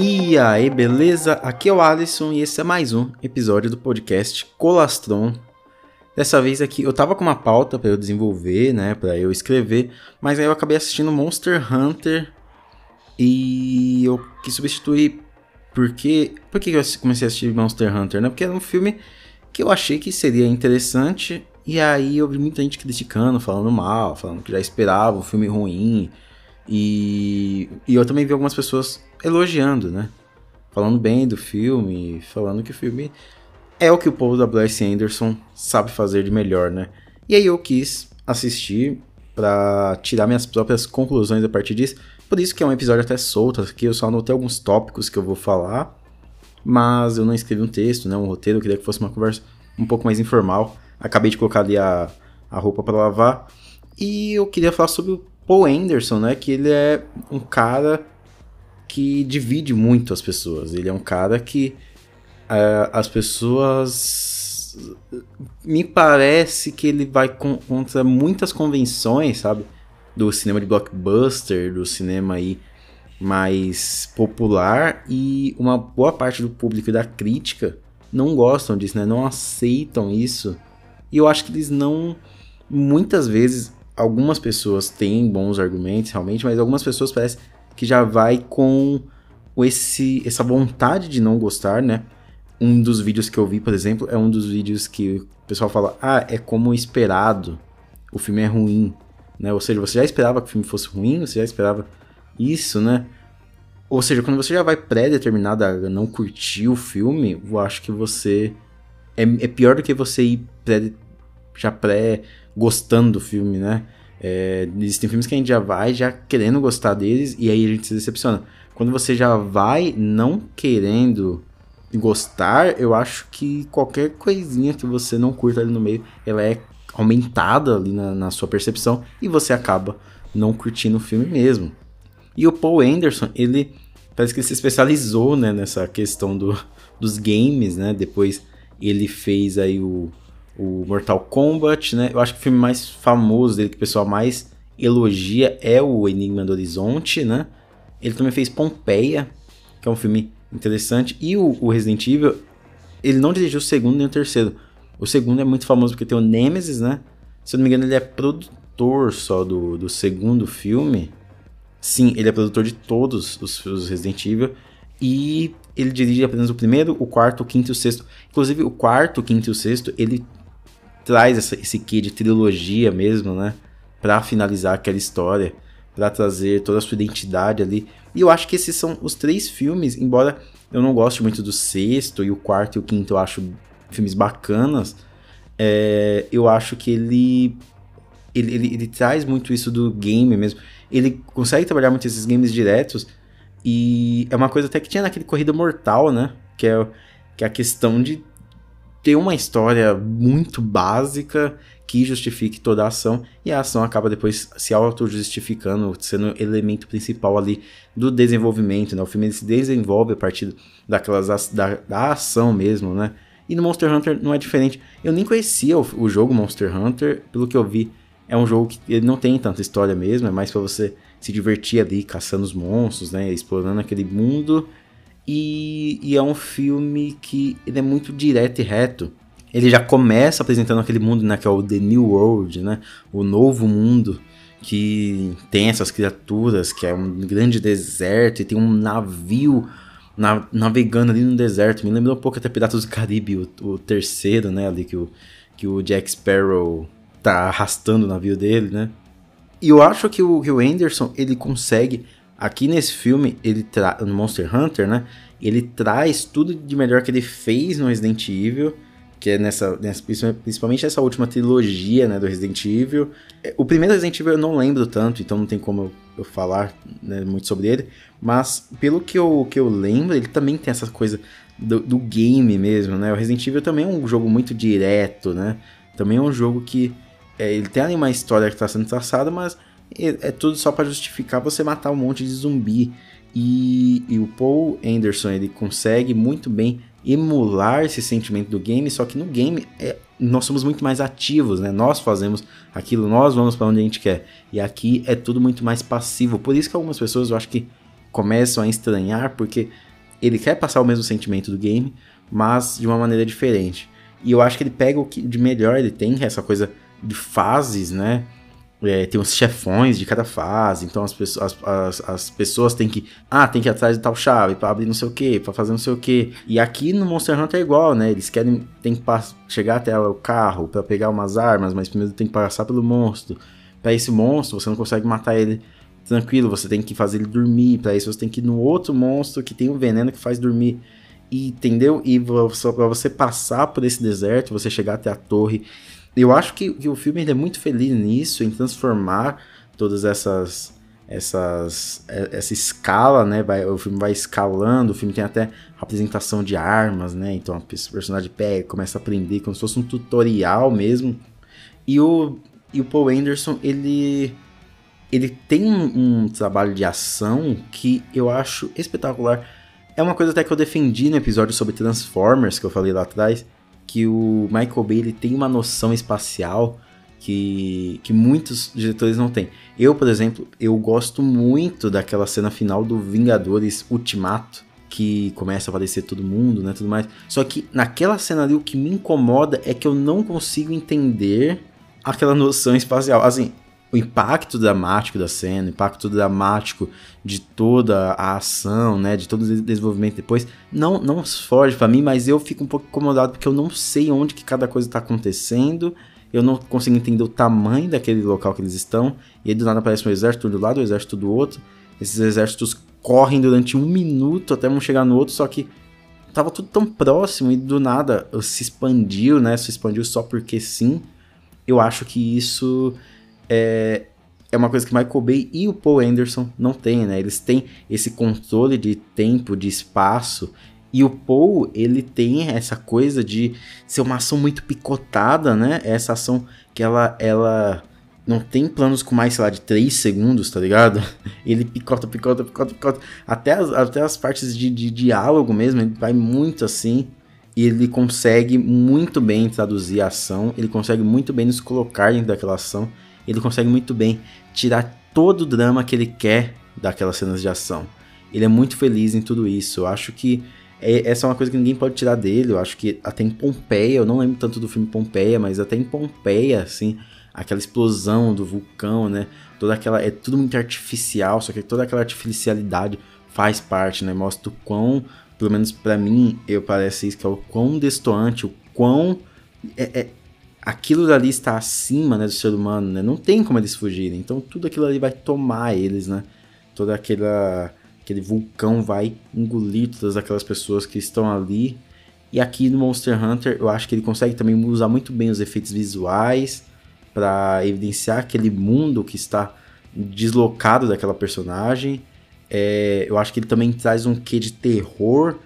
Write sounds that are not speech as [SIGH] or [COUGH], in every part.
E aí, beleza? Aqui é o Alisson e esse é mais um episódio do podcast Colastron. Dessa vez aqui, eu tava com uma pauta para eu desenvolver, né, para eu escrever, mas aí eu acabei assistindo Monster Hunter e eu quis substituir porque por que eu comecei a assistir Monster Hunter, né? Porque era um filme que eu achei que seria interessante e aí eu vi muita gente criticando, falando mal, falando que já esperava um filme ruim. E, e eu também vi algumas pessoas elogiando, né? Falando bem do filme, falando que o filme é o que o povo da W.S. Anderson sabe fazer de melhor, né? E aí eu quis assistir para tirar minhas próprias conclusões a partir disso. Por isso que é um episódio até solto aqui, eu só anotei alguns tópicos que eu vou falar, mas eu não escrevi um texto, né, um roteiro, eu queria que fosse uma conversa um pouco mais informal. Acabei de colocar ali a, a roupa para lavar. E eu queria falar sobre o Paul Anderson, né, que ele é um cara que divide muito as pessoas. Ele é um cara que uh, as pessoas. Me parece que ele vai contra muitas convenções, sabe? Do cinema de blockbuster, do cinema aí mais popular e uma boa parte do público e da crítica não gostam disso, né? Não aceitam isso. E eu acho que eles não muitas vezes algumas pessoas têm bons argumentos realmente, mas algumas pessoas parece que já vai com esse essa vontade de não gostar, né? Um dos vídeos que eu vi, por exemplo, é um dos vídeos que o pessoal fala: "Ah, é como esperado. O filme é ruim", né? Ou seja, você já esperava que o filme fosse ruim, você já esperava isso, né? Ou seja, quando você já vai pré-determinado a não curtir o filme, eu acho que você é, é pior do que você ir pré, já pré gostando do filme, né? É, existem filmes que a gente já vai já querendo gostar deles e aí a gente se decepciona. Quando você já vai não querendo gostar, eu acho que qualquer coisinha que você não curta ali no meio, ela é aumentada ali na, na sua percepção e você acaba não curtindo o filme mesmo. E o Paul Anderson, ele parece que ele se especializou né, nessa questão do, dos games, né? Depois ele fez aí o o Mortal Kombat, né? Eu acho que o filme mais famoso dele, que o pessoal mais elogia, é o Enigma do Horizonte, né? Ele também fez Pompeia, que é um filme interessante. E o, o Resident Evil, ele não dirigiu o segundo nem o terceiro. O segundo é muito famoso porque tem o Nemesis, né? Se eu não me engano, ele é produtor só do, do segundo filme. Sim, ele é produtor de todos os, os Resident Evil. E ele dirige apenas o primeiro, o quarto, o quinto e o sexto. Inclusive, o quarto, o quinto e o sexto, ele traz essa, esse quê de trilogia mesmo, né? Pra finalizar aquela história, para trazer toda a sua identidade ali. E eu acho que esses são os três filmes, embora eu não goste muito do sexto e o quarto e o quinto eu acho filmes bacanas, é, eu acho que ele ele, ele ele, traz muito isso do game mesmo. Ele consegue trabalhar muito esses games diretos e é uma coisa até que tinha naquele Corrida Mortal, né? Que é, que é a questão de ter uma história muito básica que justifique toda a ação e a ação acaba depois se auto-justificando, sendo elemento principal ali do desenvolvimento, né? O filme se desenvolve a partir daquelas da, da ação mesmo, né? E no Monster Hunter não é diferente. Eu nem conhecia o, o, jogo Monster Hunter, pelo que eu vi, é um jogo que ele não tem tanta história mesmo, é mais para você se divertir ali caçando os monstros, né, explorando aquele mundo e, e, é um filme que ele é muito direto e reto. Ele já começa apresentando aquele mundo, né, que é o The New World, né, o novo mundo, que tem essas criaturas, que é um grande deserto e tem um navio na, navegando ali no deserto. Me lembrou um pouco até Piratas do Caribe, o, o, terceiro, né, ali que o, que o Jack Sparrow tá arrastando o navio dele, né. E eu acho que o, que o Anderson, ele consegue Aqui nesse filme, ele no Monster Hunter, né? Ele traz tudo de melhor que ele fez no Resident Evil, que é nessa, nessa principalmente essa última trilogia, né, do Resident Evil. É, o primeiro Resident Evil eu não lembro tanto, então não tem como eu, eu falar né, muito sobre ele, mas pelo que eu, que eu lembro, ele também tem essa coisa do, do game mesmo, né? O Resident Evil também é um jogo muito direto, né? Também é um jogo que é, ele tem ali uma história que está sendo traçada, mas é tudo só para justificar você matar um monte de zumbi. E, e, o Paul Anderson ele consegue muito bem emular esse sentimento do game, só que no game é, nós somos muito mais ativos, né? Nós fazemos aquilo, nós vamos para onde a gente quer. E aqui é tudo muito mais passivo. Por isso que algumas pessoas eu acho que começam a estranhar, porque ele quer passar o mesmo sentimento do game, mas de uma maneira diferente. E eu acho que ele pega o que de melhor ele tem, essa coisa de fases, né? É, tem os chefões de cada fase, então as pessoas, as, as, as, pessoas têm que. Ah, tem que ir atrás de tal chave para abrir não sei o que, para fazer não sei o que. E aqui no Monster Hunter é igual, né? Eles querem. Tem que chegar até o carro para pegar umas armas, mas primeiro tem que passar pelo monstro. Para esse monstro, você não consegue matar ele tranquilo, você tem que fazer ele dormir. Para isso, você tem que ir no outro monstro que tem um veneno que faz dormir. E, entendeu? E para você passar por esse deserto, você chegar até a torre eu acho que, que o filme é muito feliz nisso, em transformar todas essas essas é, essa escala, né? Vai, o filme vai escalando, o filme tem até apresentação de armas, né? Então o personagem pega, começa a aprender como se fosse um tutorial mesmo. E o, e o Paul Anderson, ele ele tem um, um trabalho de ação que eu acho espetacular. É uma coisa até que eu defendi no episódio sobre Transformers que eu falei lá atrás que o Michael Bay ele tem uma noção espacial que, que muitos diretores não têm. Eu, por exemplo, eu gosto muito daquela cena final do Vingadores Ultimato, que começa a aparecer todo mundo, né, tudo mais. Só que naquela cena ali o que me incomoda é que eu não consigo entender aquela noção espacial. Assim, o impacto dramático da cena, o impacto dramático de toda a ação, né, de todo o desenvolvimento depois, não não foge para mim, mas eu fico um pouco incomodado porque eu não sei onde que cada coisa está acontecendo, eu não consigo entender o tamanho daquele local que eles estão, e aí do nada aparece um exército do lado, um exército do outro, esses exércitos correm durante um minuto até um chegar no outro, só que tava tudo tão próximo e do nada se expandiu, né, se expandiu só porque sim, eu acho que isso é, é uma coisa que Michael Bay e o Paul Anderson não têm, né? Eles têm esse controle de tempo, de espaço. E o Paul, ele tem essa coisa de ser uma ação muito picotada, né? Essa ação que ela, ela não tem planos com mais, sei lá, de 3 segundos, tá ligado? [LAUGHS] Ele picota, picota, picota, picota. Até as, até as partes de, de diálogo mesmo, ele vai muito assim. E ele consegue muito bem traduzir a ação, ele consegue muito bem nos colocar dentro daquela ação ele consegue muito bem tirar todo o drama que ele quer daquelas cenas de ação. Ele é muito feliz em tudo isso. Eu acho que é, essa é uma coisa que ninguém pode tirar dele. Eu acho que até em Pompeia, eu não lembro tanto do filme Pompeia, mas até em Pompeia, assim, aquela explosão do vulcão, né? Toda aquela. É tudo muito artificial, só que toda aquela artificialidade faz parte, né? Mostra o quão, pelo menos para mim, eu parece isso, que é o quão destoante, o quão. É, é, aquilo dali está acima né, do ser humano, né? Não tem como eles fugirem. Então tudo aquilo ali vai tomar eles, né? Todo aquela, aquele vulcão vai engolir todas aquelas pessoas que estão ali. E aqui no Monster Hunter eu acho que ele consegue também usar muito bem os efeitos visuais para evidenciar aquele mundo que está deslocado daquela personagem. É, eu acho que ele também traz um quê de terror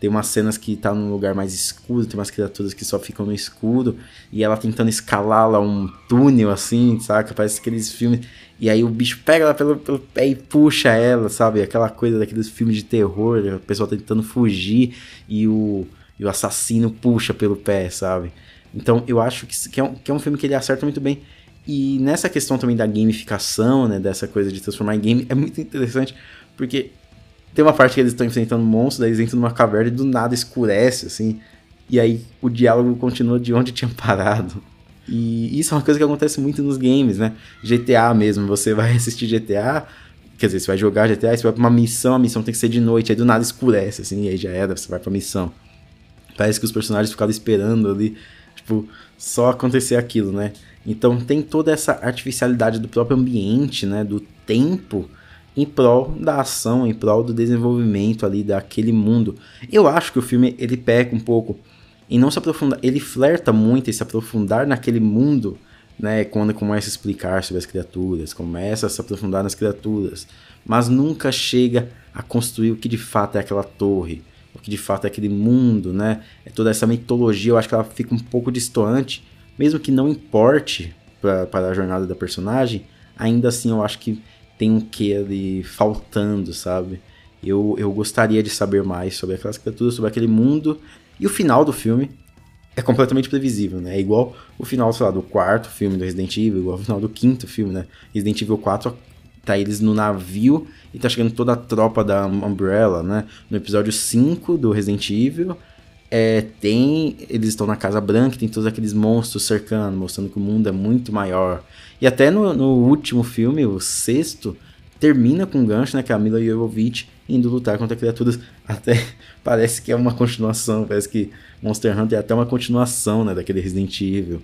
tem umas cenas que tá num lugar mais escuro, tem umas criaturas que só ficam no escuro, e ela tentando escalar lá um túnel assim, saca? Parece aqueles filmes. E aí o bicho pega ela pelo, pelo pé e puxa ela, sabe? Aquela coisa daqueles filmes de terror, a pessoa tentando fugir e o, e o assassino puxa pelo pé, sabe? Então eu acho que, que, é um, que é um filme que ele acerta muito bem. E nessa questão também da gamificação, né? Dessa coisa de transformar em game, é muito interessante, porque tem uma parte que eles estão enfrentando um monstro, daí eles entram numa caverna e do nada escurece, assim. E aí o diálogo continua de onde [LAUGHS] tinha parado. E isso é uma coisa que acontece muito nos games, né? GTA mesmo, você vai assistir GTA, quer dizer, você vai jogar GTA, você vai pra uma missão, a missão tem que ser de noite, aí do nada escurece, assim, e aí já era, você vai pra missão. Parece que os personagens ficaram esperando ali, tipo, só acontecer aquilo, né? Então tem toda essa artificialidade do próprio ambiente, né? Do tempo em prol da ação, em prol do desenvolvimento ali daquele mundo. Eu acho que o filme ele peca um pouco em não se aprofundar, ele flerta muito em se aprofundar naquele mundo, né, quando começa a explicar sobre as criaturas, começa a se aprofundar nas criaturas, mas nunca chega a construir o que de fato é aquela torre, o que de fato é aquele mundo, né? É toda essa mitologia, eu acho que ela fica um pouco distante, mesmo que não importe para a jornada da personagem, ainda assim eu acho que tem um que ali faltando, sabe? Eu, eu gostaria de saber mais sobre aquelas criaturas, sobre aquele mundo. E o final do filme é completamente previsível, né? É igual o final, sei lá, do quarto filme do Resident Evil, igual o final do quinto filme, né? Resident Evil 4 tá eles no navio e tá chegando toda a tropa da Umbrella, né? No episódio 5 do Resident Evil, é, tem. Eles estão na Casa Branca, tem todos aqueles monstros cercando, mostrando que o mundo é muito maior. E até no, no último filme, o sexto, termina com um gancho, né? Que é a Mila Jovovich indo lutar contra criaturas. [LAUGHS] Até parece que é uma continuação, parece que Monster Hunter é até uma continuação, né? Daquele Resident Evil.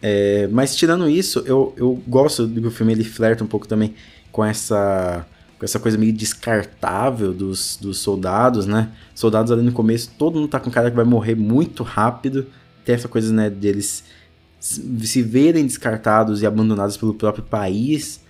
É, mas tirando isso, eu, eu gosto do que o filme ele flerta um pouco também com essa com essa coisa meio descartável dos, dos soldados, né? Soldados ali no começo, todo mundo tá com cara que vai morrer muito rápido. Tem essa coisa, né, deles se verem descartados e abandonados pelo próprio país.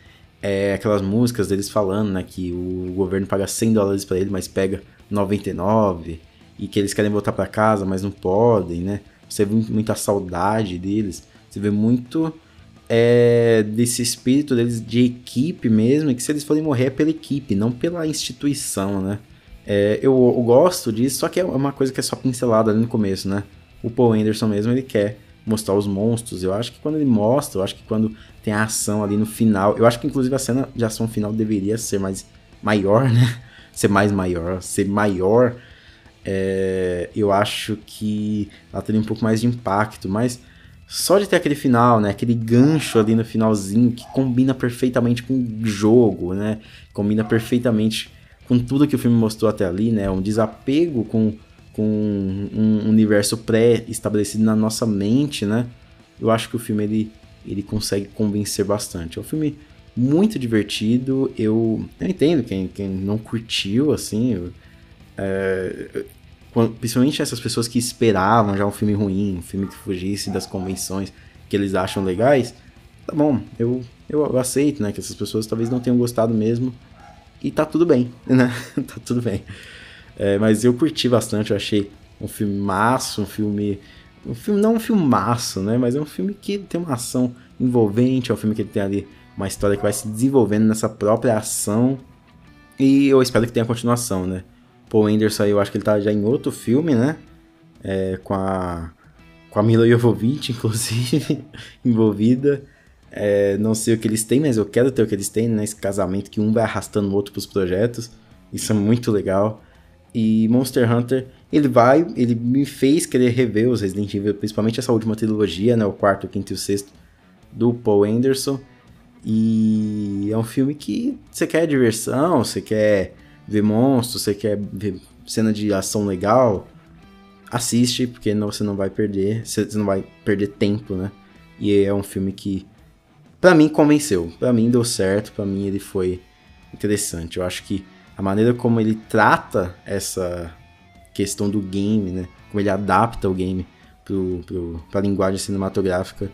É, aquelas músicas deles falando, né, que o governo paga 100 dólares para ele, mas pega 99. E que eles querem voltar para casa, mas não podem, né? Você vê muita saudade deles. Você vê muito é, desse espírito deles de equipe mesmo, e que se eles forem morrer é pela equipe, não pela instituição, né? É, eu, eu, gosto disso, só que é uma coisa que é só pincelada ali no começo, né? O Paul Anderson mesmo, ele quer mostrar os monstros. Eu acho que quando ele mostra, eu acho que quando tem a ação ali no final, eu acho que inclusive a cena de ação final deveria ser mais maior, né? [LAUGHS] Ser mais maior, ser maior. É, eu acho que ela teria um pouco mais de impacto, mas só de ter aquele final, né? Aquele gancho ali no finalzinho que combina perfeitamente com o jogo, né? Combina perfeitamente com tudo que o filme mostrou até ali, né? Um desapego com, com um universo pré-estabelecido na nossa mente, né? Eu acho que o filme ele, ele consegue convencer bastante. É um filme muito divertido. Eu, eu entendo quem, quem não curtiu, assim. Eu, é, principalmente essas pessoas que esperavam já um filme ruim, um filme que fugisse das convenções que eles acham legais, tá bom, eu, eu, aceito, né, que essas pessoas talvez não tenham gostado mesmo, e tá tudo bem, [LAUGHS] né, tá tudo bem. É, mas eu curti bastante, eu achei um filme massa, um filme, um filme, não um filmaço, né, mas é um filme que tem uma ação envolvente, é um filme que tem ali uma história que vai se desenvolvendo nessa própria ação, e eu espero que tenha continuação, né. Paul Anderson eu acho que ele tá já em outro filme, né? É, com a com a Mila Jovovich, [LAUGHS] inclusive, envolvida. É, não sei o que eles têm, mas eu quero ter o que eles têm nesse né? casamento, que um vai arrastando o outro pros projetos. Isso é muito legal. E Monster Hunter, ele vai, ele me fez querer rever os Resident Evil, principalmente essa última trilogia, né? O quarto, o quinto e o sexto, do Paul Anderson. E é um filme que você quer diversão, você quer ver monstros, você quer ver cena de ação legal, assiste, porque não, você não vai perder, você não vai perder tempo, né? E é um filme que, para mim, convenceu. para mim deu certo, para mim ele foi interessante. Eu acho que a maneira como ele trata essa questão do game, né? Como ele adapta o game pro, pro, pra linguagem cinematográfica,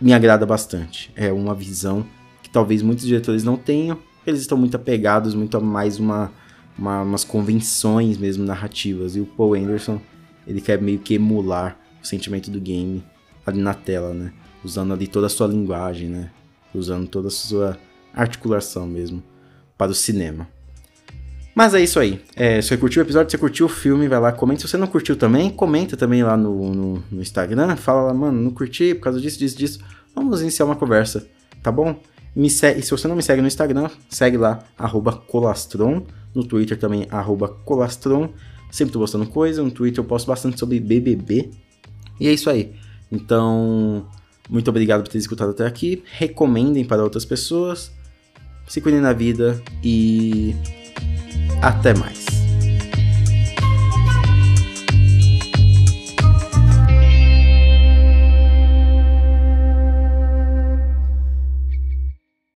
me agrada bastante. É uma visão que talvez muitos diretores não tenham, eles estão muito apegados muito a mais uma, uma, umas convenções mesmo narrativas. E o Paul Anderson, ele quer meio que emular o sentimento do game ali na tela, né? Usando ali toda a sua linguagem, né? Usando toda a sua articulação mesmo para o cinema. Mas é isso aí. É, se você curtiu o episódio, se você curtiu o filme, vai lá, comenta. Se você não curtiu também, comenta também lá no, no, no Instagram. Fala lá, mano, não curti por causa disso, disso, disso. Vamos iniciar uma conversa, tá bom? Me segue, se você não me segue no Instagram, segue lá, colastron. No Twitter também, colastron. Sempre tô postando coisa. No Twitter eu posto bastante sobre BBB. E é isso aí. Então, muito obrigado por ter escutado até aqui. Recomendem para outras pessoas. Se cuidem na vida e até mais.